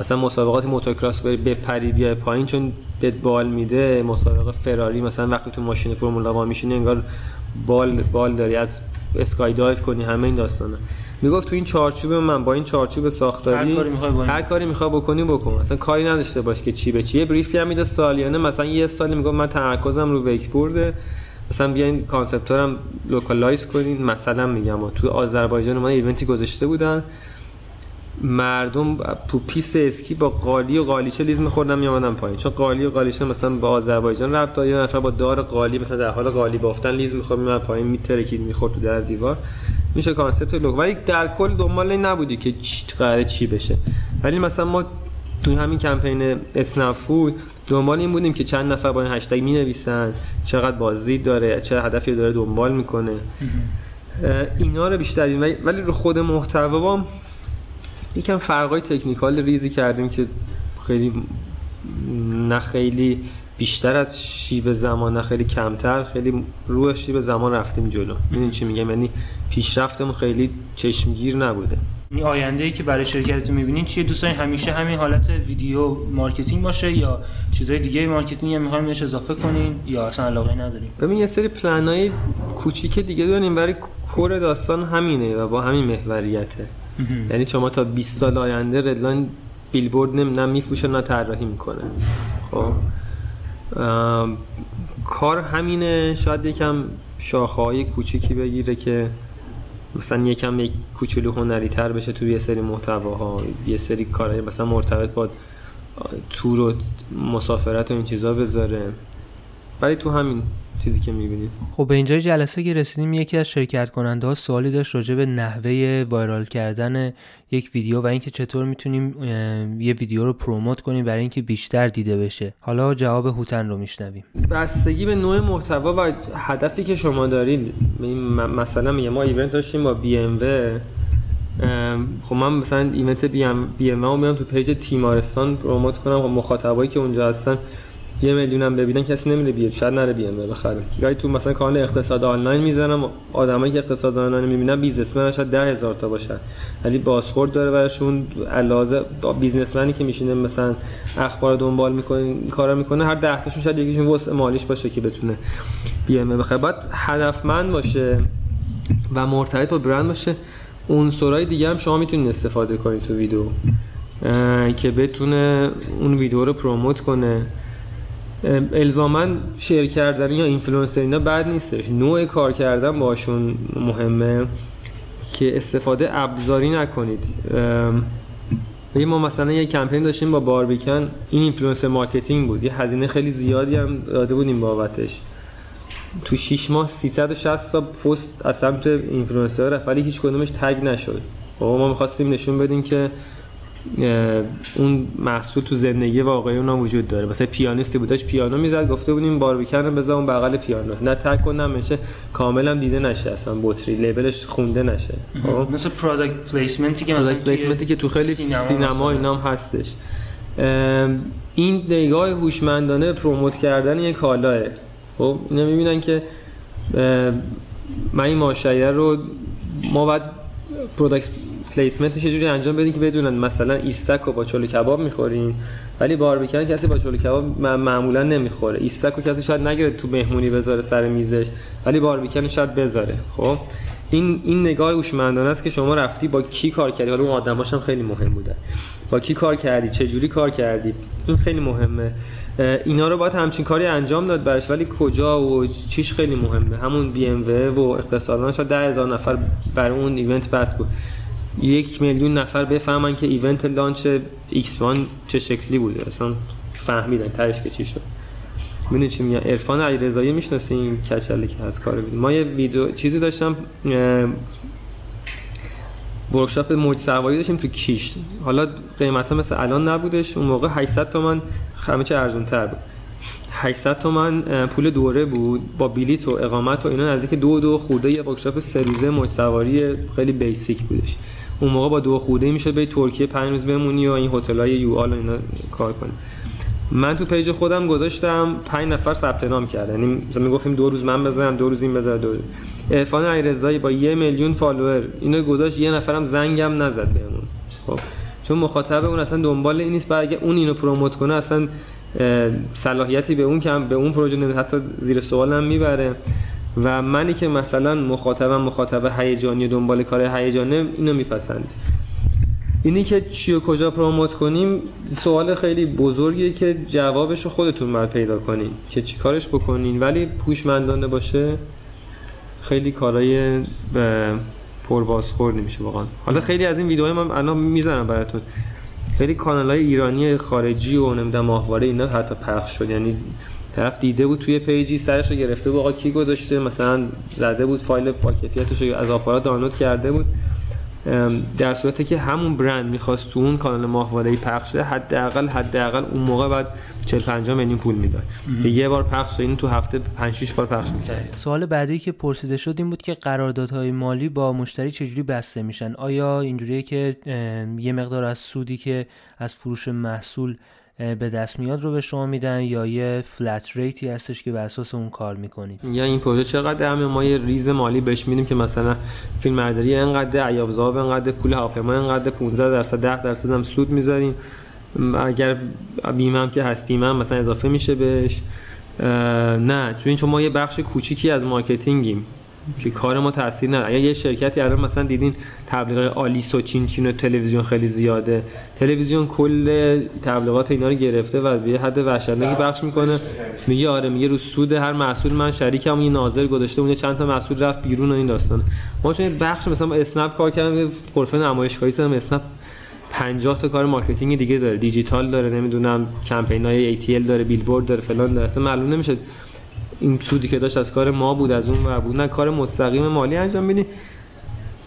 مثلا مسابقات موتورکراس بری بپری بیای پایین چون بهت بال میده مسابقه فراری مثلا وقتی تو ماشین فرمول 1 میشینی انگار بال بال داری. از skydive کنی همه این داستانا می‌گفت تو این چارچوب من با این چارچوب ساختاری هر کاری می‌خوای هر کاری می‌خوای بکنی بکن. مثلا کاری نداشته باش که چی به چی. یه بریفی هم میده سالیانه. مثلا یه سالی می‌گفت من تمرکزم رو wakeboard ـه مثلا بیاین concept هم localize کنین. مثلا میگم تو آذربایجان ما event ی گذاشته بودن. مردم تو پیست اسکی با قالی و قالیچه لیز میخوردن میامدن پایین. چون قالی و قالیچه مثلا با آذربایجان ربط داره. یه نفر با دار قالی مثلا در حال قالی بافتن لیز می‌خورد میاد پایین میترکید می‌خورد تو در دیوار. میشه concept لوک ولی در کل دنبال این نبودی که چی قراره چی بشه. ولی مثلا ما تو همین کمپین اسنپ فود دنبال این بودیم که چند نفر با این hashtag می نویسن چقدر بازدید داره چه هدفی داره دنبال می‌کنه. اینا رو بیشتر دیدیم. ولی رو خود محتوا یکم فرقای technical ریزی کردیم که خیلی نه خیلی بیشتر از شیب زمان نه خیلی کمتر خیلی روی شیب زمان رفتیم جلو. می‌دونی چی میگم؟ یعنی پیشرفتمون خیلی چشمگیر نبوده. این آینده ای که برای شرکتتون می‌بینین چیه؟ دوستان همیشه همین حالت video marketing باشه یا چیزای دیگه marketing هم می‌خوایم بهش اضافه کنین یا اصلا علاقه ندارین؟ ببین یه سری پلنای کوچیک دیگه داریم برای core داستان همینه و با همین محوریته. یعنی شما تا 20 سال آینده ردلاین بیلبورد نم نه میفروشه نه طراحی می‌کنه. خب؟ کار همینه شاید یکم شاخه های کوچیکی بگیره که مثلا یکم یک کوچولو هنری تر بشه تو یه سری محتواها یه سری کارهای مثلا مرتبط با تور و مسافرت و این چیزا بذاره. ولی تو همین چیزی که می‌بینید خب به اینجای جلسه که رسیدیم یکی از شرکت کننده ها سوالی داشت راجع به نحوه وایرال کردن یک ویدیو و اینکه چطور می‌تونیم یه ویدیو رو پروموت کنیم برای اینکه بیشتر دیده بشه. حالا جواب هوتن رو میشنویم. بستگی به نوع محتوا و هدفی که شما دارید مثلا میگه ما event داشتیم با بی ام خب من مثلا event بی ام بی ام میام تو پیج تیمارستان promote کنم. و مخاطبایی که اونجا هستن یه میلیونم ببینن کسی نمیره بیاد شاید نره بی ام بخره گاهی تو مثلا کانال اقتصاد آنلاین می‌زنم آدمایی که اقتصاد آنلاین می‌بینن businessman شاید ده هزار تا باشن. ولی بازخورد داره براشون علاوه businessman ی که میشینه مثلا اخبار دنبال می‌کنه کارا می‌کنه هر ده تاشون شاید یکیشون وسع مالیش باشه که بتونه بی ام بخره باید هدفمند باشه و مرتبط با برند باشه. عنصرهای دیگه هم شما می‌تونید استفاده کنید تو ویدیو. که بتونه اون ویدیو رو promote کنه. الزاما share کردن یا اینفلوئنسر اینا بد نیستش. نوع کار کردن باشون مهمه که استفاده ابزاری نکنید. ببین ما مثلا یه کمپین داشتیم با باربیکن این influencer marketing بود. یه هزینه خیلی زیادی هم داده بودیم بابتش. تو 6 ماه 360 تا پست از سمت اینفلوئنسر رفت ولی هیچ کدومش tag نشد. خب ما می‌خواستیم نشون بدیم که اون محصول تو زندگی واقعی اونا وجود داره. مثلا پیانیستی بود داشت پیانو می‌زد گفته بودیم باربیکن رو بذار اون بغل پیانو. نه tag کنم میشه کاملا دیده نشه اصلا بطری label ش خونده نشه. خب؟ مثل product placement ی که مثلا placement ی که تو خیلی سینما, سینما. اینا هم هستش. این نگاه هوشمندانه promote کردن یک کالاست. خب؟ اینا می‌بینن که من این ماشیه رو ما باید product placement ش یه جوری انجام بدین که بدونن مثلا ایستک رو با چلو کباب می‌خورین. ولی باربیکن کسی با چلو کباب معمولا نمی‌خوره. ایستک رو کسی شاید نگیره تو مهمونی بذاره سر میزش ولی باربیکن شاید بذاره. خب؟ این این نگاه هوشمندانه است که شما رفتی با کی کار کردی؟ حالا اون آدماش هم خیلی مهم بودن با کی کار کردی؟ چه جوری کار کردی؟ این خیلی مهمه. اینا رو باید همچین کاری انجام داد برش ولی کجا و چیش خیلی مهمه. همون بی ام و اقتصادان شاید ده هزار نفر برای اون event بس بود. یک میلیون نفر بفهمن که event launch X1 چه شکلی بوده. اصلا فهمیدن تهش که چی شد. می‌دونی چی میگم؟ عرفان علیرضایی می‌شناسین کچلی که از کار ما یه ویدیو چیزی داشتم workshop موج سواری داشتیم تو کیش حالا قیمت ها مثل الان نبودش. اون موقع 800 تومن همه چه ارزون تر بود 800 تومن پول دوره بود با بلیت و اقامت و اینا نزدیک دو دو خورده یه workshop سه روزه موج سواری خیلی basic بودش. اون موقع با دو خورده میشه به ترکیه پنج روز بمونی و این هتل های UALL اینا کار کنی. من تو پیج خودم گذاشتم پنج نفر ثبت نام کردن. یعنی مثلا می‌گفتیم دو روز من بذارم دو روز این بذاره دو عرفان با یه میلیون follower. اینو گذاشت یه نفرم زنگم نزد بهمون. خب. چون مخاطب اون اصلا دنبال این نیست اگه اون اینو promote کنه اصلا صلاحیتی به اون کم به اون پروژه نمیده. حتی زیر سوالم می‌بره. و منی که مثلا مخاطبم مخاطب هیجانی دنبال کار هیجانه اینو میپسند. اینی که چی و کجا پروموت کنیم سوال خیلی بزرگیه که جوابش رو خودتون باید پیدا کنین که چی کارش بکنین. ولی پوشمندانه باشه خیلی کارهای اه، پربازخوردی میشه واقعا. حالا خیلی از این ویدیوهای من الان می‌زنم براتون. خیلی کانال های ایرانی خارجی و نمی‌دونم ماهواره اینا حتی پخش شد. یعنی طرف دیده بود توی پیجی سرش رو گرفته بود آقا کی گذاشته؟ مثلا زده بود فایل با کیفیتش رو از آپارات دانلود کرده بود. در صورتی که همون برند می‌خواست تو اون کانال ماهواره پخش شه حداقل حداقل اون موقع بعد 40 50 میلیون پول می‌داد. که یه بار پخش این تو هفته 5 6 بار پخش می‌کرد. سوال بعدی که پرسیده شد این بود که قراردادهای مالی با مشتری چجوری بسته میشن؟ آیا اینجوریه که یه مقدار از سودی که از فروش محصول به دست میاد رو به شما میدن یا یه فلت ریتی هستش که بر اساس اون کار می‌کنید؟ یا این پروژه چقدر همه ما یه ریز مالی بهش میدیم که مثلا فیلم برداری انقدر ایاب ذهاب انقدر پول هواپیما انقدر 15 درصد 10 درصد هم سود می‌ذاریم. اگر بیمه هم که هست بیمه هم مثلا اضافه میشه بهش. نه چون چون ما یه بخش کوچیکی از marketing یم. که کار ما تاثیر نداره. اگر یه شرکتی الان مثلا دیدین تبلیغات آلیس و چین چین و تلویزیون خیلی زیاده. تلویزیون کل تبلیغات اینا رو گرفته و به حد وحشتناکی پخش می‌کنه. میگه آره میگه رو سود هر محصول من شریکم یه ناظر گذاشته اون چند تا محصول رفت بیرون و این داستان. ما چون بخش مثلا با اسنپ کار کردم یه غرفه نمایشگاهی زدم اسنپ 50 تا کار marketing دیگه داره. دیجیتال داره نمی‌دونم کمپین های ATL داره بیلبورد داره فلان داره. اصلا معلوم نمیشه این سودی که داشت از کار ما بود از اون ور بود. نه کار مستقیم مالی انجام میدی.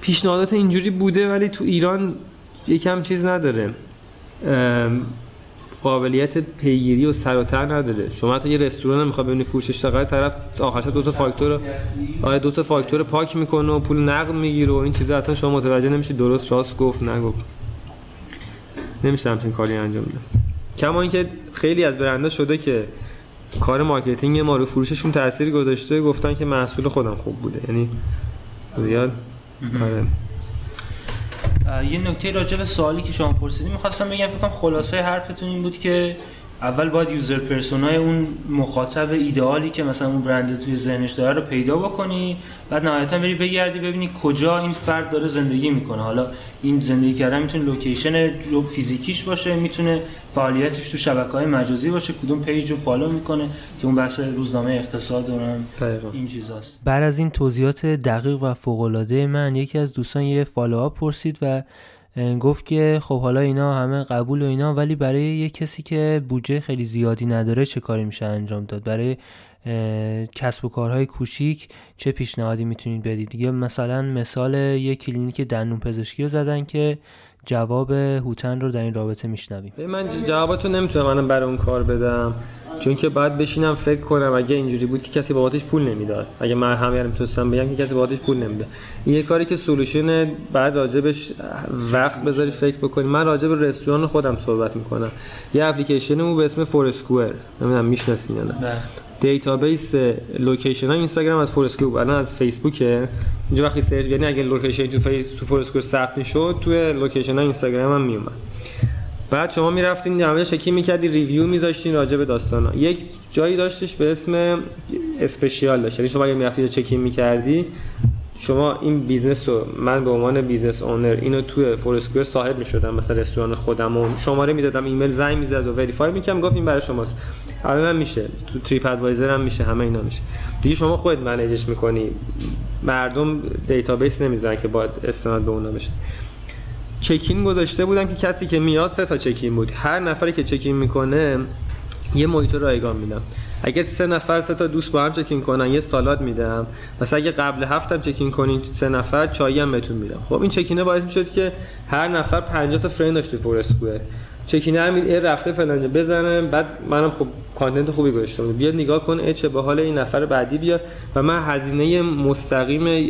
پیشنهادات اینجوری بوده ولی تو ایران یکم چیز نداره. قابلیت پیگیری و سر و ته نداره. شما حتی یه رستوران می‌خواد ببینی فروشش چقدر طرف آخرش دو تا فاکتور آره دو تا فاکتور پاک می‌کنه و پول نقد می‌گیره و این چیزا. اصلا شما متوجه نمیشی درست راست گفت نگفت. نمیشه همچین کاری انجام بده کما اینکه خیلی از برنده شده که کار marketing ما رو فروششون تاثیر گذاشته گفتن که محصول خودم خوب بوده. یعنی زیاد؟ آره. یه نکته راجع به سوالی که شما پرسیدین می‌خواستم بگم فکر کنم خلاصه حرفتون این بود که اول باید user persona ی اون مخاطب ایدئالی که مثلا اون برند توی ذهنش داره رو پیدا بکنی بعد نهایتا بری بگردی ببینی کجا این فرد داره زندگی می‌کنه حالا این زندگی کردن می‌تونه location جو- فیزیکیش باشه می‌تونه فعالیتش تو شبکه های مجازی باشه کدوم page رو follow می‌کنه که اون بحث روزنامه اقتصاد دقیقاً. این چیزاست بعد از این توضیحات دقیق و فوق‌العاده من یکی از دوستان یه follow-up پرسید و گفت که خب حالا اینا همه قبول و اینا ولی برای یه کسی که بودجه خیلی زیادی نداره چه کاری میشه انجام داد؟ برای کسب و کارهای کوچیک چه پیشنهادی می‌تونید بدید؟ دیگه مثلا مثال یه کلینیک دندون پزشکی رو زدن که جواب هوتن رو در این رابطه میشنویم. ببین من ج- جواباتو نمی‌تونم الان برای اون کار بدم. چون که باید بشینم فکر کنم اگه اینجوری بود که کسی بابتش پول نمی‌داد. اگه من همه می‌تونستم بگم که کسی بابتش پول نمی‌داد. این یه کاری که solution بعد راجبش وقت بذاری فکر بکنی. من راجب رستوران خودم صحبت می‌کنم. یه اپلیکیشن بود به اسم Foursquare نمی‌دونم می‌شناسین یا نه. database location های اینستاگرام از Foursquare بود الان از فیسبوکه. اینجا وقتی search یعنی اگه location تو فیس تو Foursquare ثبت می‌شد توی location ها اینستاگرام هم میومد بعد شما می‌رفتین در شکی می‌کردی review میذاشتین راجع به داستانا. یک جایی داشتش به اسم special داشت. یعنی شما اگه می‌رفتی check-in می‌کردی شما این business رو من به عنوان business owner اینو توی Foursquare صاحب می‌شدم مثلا رستوران خودم و شماره می‌دادم ایمیل زنگ می‌زد و verify می‌کردم گفت این برای شماست. الان هم میشه. تو TripAdvisor هم میشه همه اینا میشه. دیگه شما خودت manage ش می‌کنی. مردم database نمی‌زنن که باید استناد به اونا بشه. check-in گذاشته بودم که کسی که میاد سه تا check-in بود. هر نفری که check-in می‌کنه یه محیط رایگان میدم. اگر سه نفر سه تا دوست با هم چکین کنن یه سالاد میدم. مثلا اگه قبل هفتم چکین کنین سه نفر چایی هم بهتون میدم. خب این چکینه باعث می‌شد که هر نفر 50 تا فرند داشته فور اسکوئر. چکینه هم این رفته فلانجا بزنه بعد منم خب کانتنت خوبی گذاشته بیاد نگاه کن ای چه به حال این نفر بعدی بیاد. و من هزینه مستقیم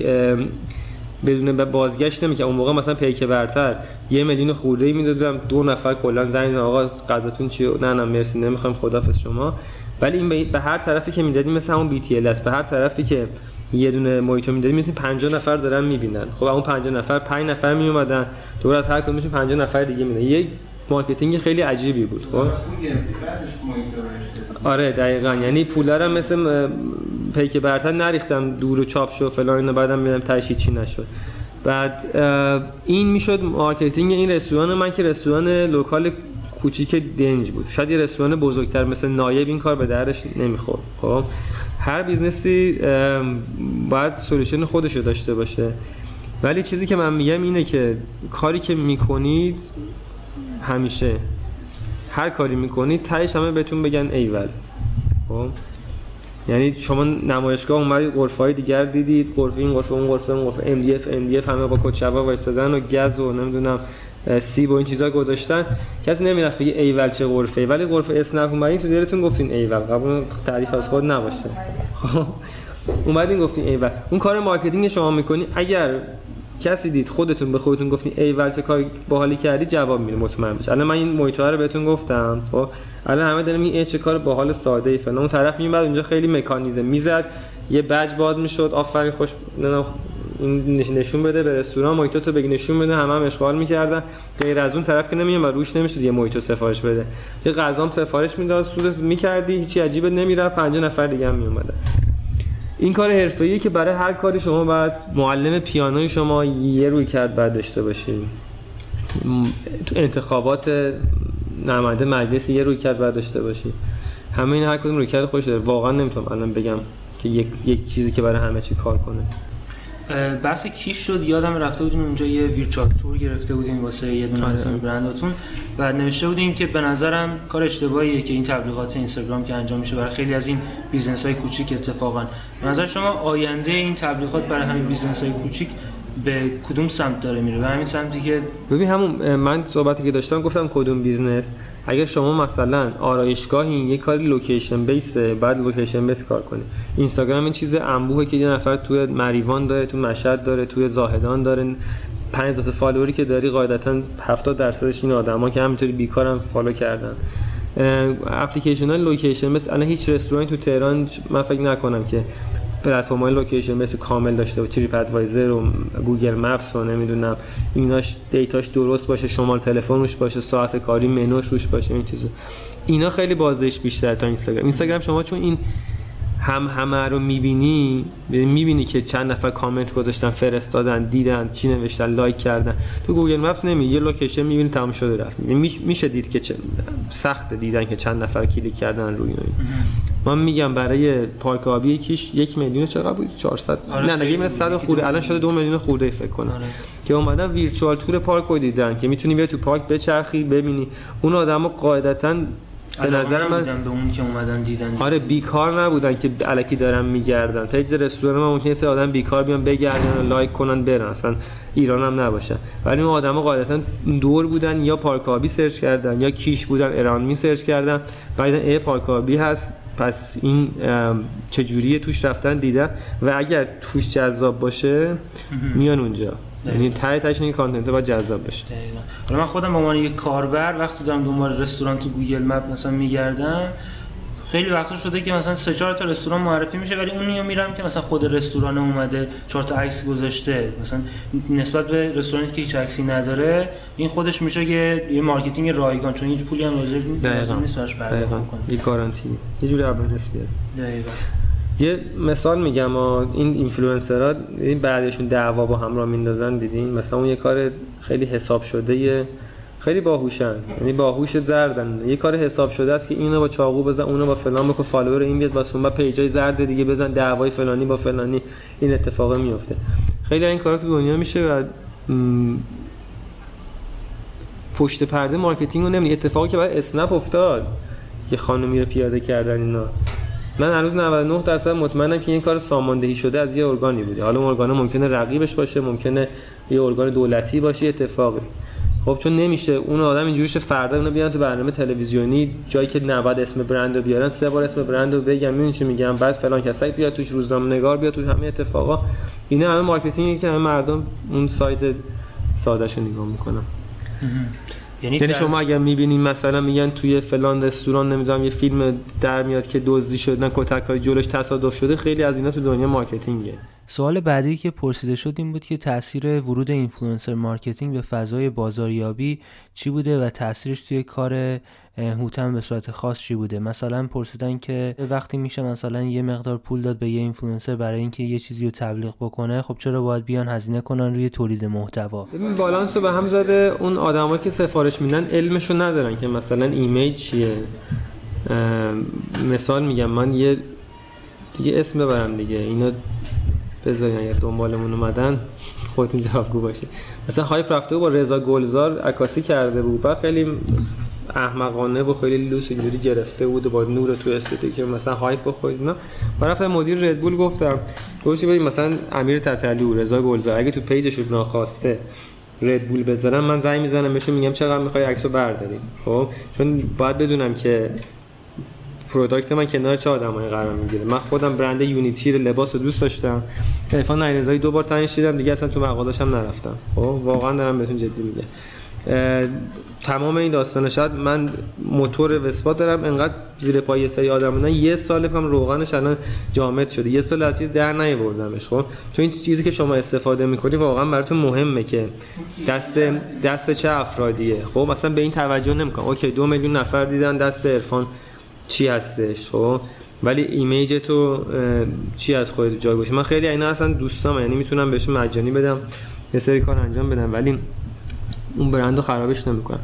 بدون بازگشت که اون موقع مثلا پیک برتر یه میلیون خورده ای می‌دادم. دو نفر کلا زنگ آقا غذاتون چیه؟ نه نه مرسی نمی‌خوام خدافظ شما. ولی این به هر طرفی که می‌دادیم مثل همون بی تی به هر طرفی که یه دونه محیطو می‌دادیم مثل 50 نفر دارن می‌بینن. خب اون 50 نفر 5 نفر می اومدن دور از هر کدومشون 50 نفر دیگه میدن. یه مارکتینگ خیلی عجیبی بود خب؟ آره دقیقا. یعنی پولا رو مثل پیک برتر نریختم دور و چاپ شو فلان اینا بعدم میرم تشی چی نشد. بعد این می‌شد marketing این رستوران من که رستوران local کوچیک دنج بود. شاید یه رستوران بزرگتر مثل نایب این کار به درش نمی‌خورد خب؟ هر business ی باید solution خودش رو داشته باشه. ولی چیزی که من میگم اینه که کاری که می‌کنید همیشه. هر کاری می‌کنید تهش همه بهتون بگن ایول. خب؟ یعنی شما نمایشگاه اومدید غرفه های دیگر دیدید غرفه این غرفه اون غرفه اون غرفه ام دی اف همه با کچوا وایسادن و گز و نمی‌دونم سیب و این چیزا گذاشتن. کسی نمی‌رفت بگه ایول چه غرفه ولی غرفه اسنپ اومدین تو دلتون گفتین ایول. قبول تعریف از خود نباشه. (laughs) اومدین گفتین ایول. اون کار marketing شما می‌کنی. اگر کسی دید خودتون به خودتون گفتین ایول چه کار باحالی کردی جواب میده. مطمئن باش الان من این موهیتو رو بهتون گفتم. خب؟ الان همه دارن این چه کار باحال ساده ای فلان. اون طرف میومد اونجا خیلی مکانیزم می‌زد. یه بج باز می‌شد. آفرین خوش نشون بده به رستوران محیط تو بگی نشون بده همه هم اشغال می‌کردن. غیر از اون طرف که نمیام و روش نمی‌شد یه محیط سفارش بده. یه غذام سفارش می‌داد سودت می‌کردی هیچی عجیبت نمی‌رفت. 50 نفر دیگه هم میومدن این کار حرفه‌ایه که برای هر کاری شما باید معلم پیانوی شما یه روی کرد بعد داشته باشید تو انتخابات نماینده مجلس یه روی کرد بعد داشته باشید همه این هر کدوم روی کرد خوش داره. واقعا نمی‌تونم الان بگم که یک, یک چیزی که برای همه چی کار کنه. بحث کیش شد؟ یادم رفته بودیم اونجا یه virtual tour گرفته بودین واسه یه دونه آره. برنداتون و نوشته بودین که به نظرم کار اشتباهیه که این تبلیغات اینستاگرام که انجام میشه برای خیلی از این business های کوچیک اتفاقا. به نظر شما آینده این تبلیغات برای همین business های کوچیک به کدوم سمت داره میره؟ به همین سمتی که ببین همون من صحبتی که داشتم گفتم کدوم business. اگر شما مثلا آرایشگاهی یه کاری location base ه باید location base کار کنی. اینستاگرام این چیز انبوهه که یه نفر توی مریوان داره تو مشهد داره توی زاهدان داره. 5000 follower ی که داری قاعدتا 70 درصدش این آدما که همینطوری بیکارم follow کردن. اپلیکیشن های location مثل الان هیچ رستورانی تو تهران من فکر نکنم که پلتفرم های location مثل کامل داشته و TripAdvisor و Google Maps و نمی‌دونم ایناش data ش درست باشه شماره تلفنش باشه ساعت کاری منوش روش باشه این چیزا. اینا خیلی بازش بیشتر تا اینستاگرام. اینستاگرام شما چون این هم همه رو می‌بینی؟ می‌بینی که چند نفر کامنت گذاشتن فرستادن دیدن چی نوشتن like کردن. تو Google Map نمی یه location می‌بینی تمام شده رفت. میشه دید که سخت دیدن که چند نفر کلیک کردن روی این. من میگم برای پارک آبی کیش یک میلیون چقدر بود؟ 400 آره نه نه یه 100 خورده. الان شده دو میلیون خورده فکر کنم. آره. که اومدن virtual tour پارک رو دیدن که می‌تونی بیا تو پارک بچرخی ببینی. اون آدمو قاعدتا به نظر من به اون که اومدن دیدن. آره بیکار نبودن که الکی دارن میگردن. page رستوران من ممکنه سه آدم بیکار بیان بگردن و like کنن برن. اصلا ایران هم نباشه ولی اون آدما قاعدتا دور بودن یا پارک آبی search کردن یا کیش بودن ایران می search کردن. بعد ای پارک آبی هست. پس این چجوریه؟ توش رفتن دیده و اگر توش جذاب باشه میان اونجا. یعنی ته تاش این content باید جذاب بشه. حالا من خودم به عنوان یک کاربر وقتی دارم دنبال رستوران تو Google Map مثلا میگردم خیلی وقتا شده که مثلا سه چهار تا رستوران معرفی میشه ولی اون میرم که مثلا خود رستوران اومده چهار تا عکس گذاشته. مثلا نسبت به رستورانی که هیچ عکسی نداره این خودش میشه یه یه marketing رایگان چون هیچ پولی هم لازم نیست براش پرداخت کنه یه گارانتی. یه جوری بیاد دقیقاً. یه مثال میگم این اینفلوئنسرها این بعدشون دعوا با هم را میندازن دیدین؟ مثلا اون یه کار خیلی حساب شده یه خیلی باهوشن. یعنی باهوش زردن. یه کار حساب شده است که اینو با چاقو بزن اونو با فلان بکن فالوور این بیاد واسه اون پیجای زرد دیگه بزن دعوای فلانی با فلانی. این اتفاق میفته. خیلی این کارا تو دنیا میشه و پشت پرده marketing رو نمی‌دونی. اتفاقی که برای اسنپ افتاد یه خانمی رو پیاده کردن اینا. من هنوز 99 درصد مطمئنم که این کار ساماندهی شده از یه ارگانی بوده. حالا اون ارگان ممکنه رقیبش باشه ممکنه یه ارگان دولتی باشه اتفاقی. خب چون نمیشه اون آدم اینجوریش فردا اونو بیان تو برنامه تلویزیونی جایی که نباید اسم برند رو بیارن سه بار اسم برند رو بگم می‌دونی چی میگم بعد فلان کسایی بیاد توش روزنامه نگار بیاد تو همه اتفاقا. اینا همه marketing ی که همه مردم اون سایت سادهشو نگاه می‌کنن. یعنی, یعنی شما اگر می‌بینین مثلا میگن توی فلان رستوران نمی‌دونم یه فیلم در میاد که دزدی شدن کتک های جلوش تصادف شده خیلی از اینا تو دنیا marketing ه. سوال بعدی که پرسیده شد این بود که تاثیر ورود influencer marketing به فضای بازاریابی چی بوده و تاثیرش توی کار هوتن به صورت خاص چی بوده؟ مثلا پرسیدن که وقتی میشه مثلا یه مقدار پول داد به یه اینفلوئنسر برای اینکه یه چیزی رو تبلیغ بکنه خب چرا باید بیان هزینه کنن روی تولید محتوا؟ این بالانس رو به هم زده. اون آدما که سفارش میدن علمشو ندارن که مثلا image چیه. مثال میگم من یه یه اسم ببرم دیگه. اینا بذارین اگر دنبالمون اومدن خودتون جوابگو باشه. مثلا هایپ رفته با رضا گلزار عکاسی کرده بود. و خیلی احمقانه و خیلی لوس اینجوری گرفته بود و با نور تو استاتیک مثلا هایپ بخورید نه من رفتم مدیر ردبول گفتم گفتی ببین مثلا امیر تتلی و رضا گلزار اگه تو پیجشون ناخواسته ردبول بذارم من زنگ می‌زنم بهشون میگم چقدر می‌خوای عکسو برداریم خب؟ چون باید بدونم که پروداکت من کنار چه آدمایی قرار می‌گیره. من خودم برند یونیتی لباس رو دوست داشتم. تلفن نریزایی دو بار تعیین شدم. دیگه اصلا تو مغازه‌شم نرفتم. خب واقعا دارم بهتون جدی میگم. تمام این داستان شاید من موتور وسپا دارم. انقدر زیر پای سری آدم یه سال فکرم روغنش الان جامد شده. یه سال از چیز در نیاوردمش. خب چون این چیزی که شما استفاده می‌کنی واقعا براتون مهمه که دست دست چه افرادیه. خب مثلا به این توجه نمی‌کنم. اوکی دو میلیون نفر دیدن دست عرفان. چی هستش خب؟ ولی ایمیج تو چی از خودت جای باشه؟ من خیلی اینا اصلا دوستام یعنی می‌تونم بهشون مجانی بدم یه سری کار انجام بدم ولی اون برندو خرابش نمی‌کنم.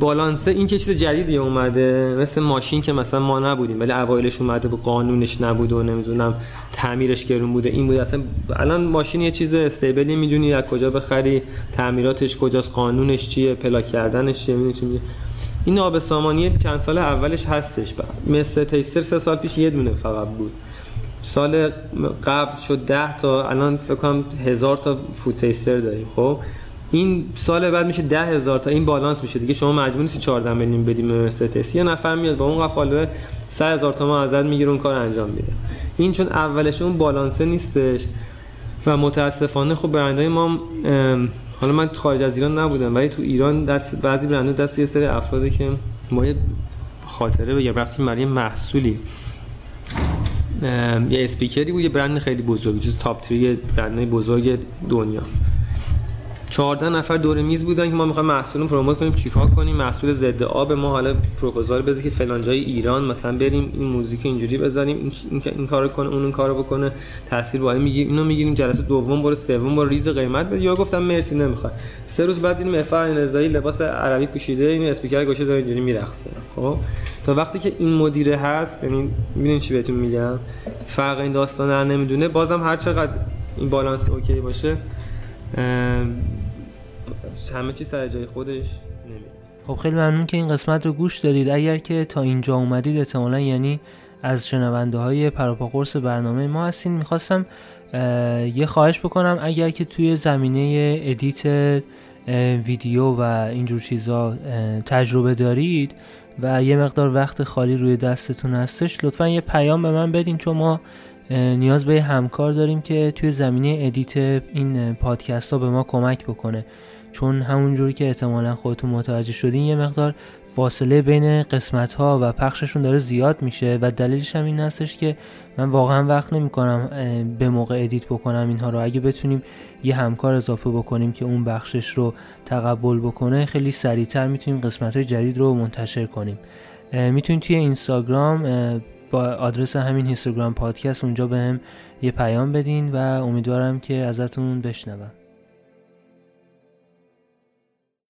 بالانس این که چیز جدیدی اومده مثل ماشین که مثلا ما نبودیم ولی اوایلش اومده و قانونش نبود و نمی‌دونم تعمیرش گرون بوده این بود اصلا الان ماشین یه چیز استیبلی می‌دونی از کجا بخری تعمیراتش کجاست قانونش چیه پلاک کردنش چیه می‌دونی این آب سامانی چند سال اولش هستش. مثل تیستر سه سال پیش یه دونه فقط بود. سال قبل شد ده تا الان فکر کنم هزار تا فود تیستر داریم. خب این سال بعد میشه ده هزار تا. این بالانس میشه دیگه. شما مجبور نیستی 14 میلیون بدیم به تست یه نفر میاد با اون فالوور 100 هزار تومان ازت می‌گیره اون کار انجام میده. این چون اولش اون بالانسه نیستش و متاسفانه خب برندهای ما حالا من خارج از ایران نبودم ولی تو ایران دست بعضی برندها دست یه سری افرادی که ما یه خاطره بگم رفتیم برای محصولی. یه اسپیکری بود یه برند خیلی بزرگ جز top 3 برند بزرگ دنیا. 14 نفر دور میز بودن که ما می‌خوایم محصول پروموت کنیم. چیکار کنیم؟ محصول ضد آب ما حالا پروپوزال بده که فلان جای ایران مثلا بریم این موزیک اینجوری بذاریم این, این کارو کنه اون این کارو بکنه. تاثیر وای میگی اینو می‌گیریم جلسه دوم برو سوم برو ریز قیمت بده. یا گفتم مرسی نمی‌خواد سه روز بعد دیدیم افا رضایی لباس عربی پوشیده این اسپیکر گوشه داره اینجوری میرقصه. خب؟ تا وقتی که این مدیره هست یعنی ببینید چی بهتون میگم؟ فرق این داستان نمی‌دونه. بازم هر چقدر این بالانس OK باشه همه چی سر جای خودش نمیاد خب خیلی ممنون که این قسمت رو گوش دادید. اگر که تا اینجا اومدید احتمالا یعنی از شنونده های برنامه ما هستین. می‌خواستم یه خواهش بکنم. اگر که توی زمینه ادیت ویدیو و اینجور چیزا تجربه دارید و یه مقدار وقت خالی روی دستتون هستش لطفا یه پیام به من بدین. چون ما نیاز به همکار داریم که توی زمینه ادیت این پادکست ها به ما کمک بکنه. چون همونجوری که احتمالا خودتون متوجه شدین یه مقدار فاصله بین قسمت ها و پخششون داره زیاد میشه و دلیلش هم این هستش که من واقعا وقت نمی کنم به موقع ادیت بکنم اینها رو. اگه بتونیم یه همکار اضافه بکنیم که اون بخشش رو تقبل بکنه خیلی سریعتر می‌تونیم قسمت های جدید رو منتشر کنیم. می‌تونید توی اینستاگرام با آدرس همین اینستاگرام پادکست اونجا به هم یه پیام بدین و امیدوارم که ازتون بشنوم.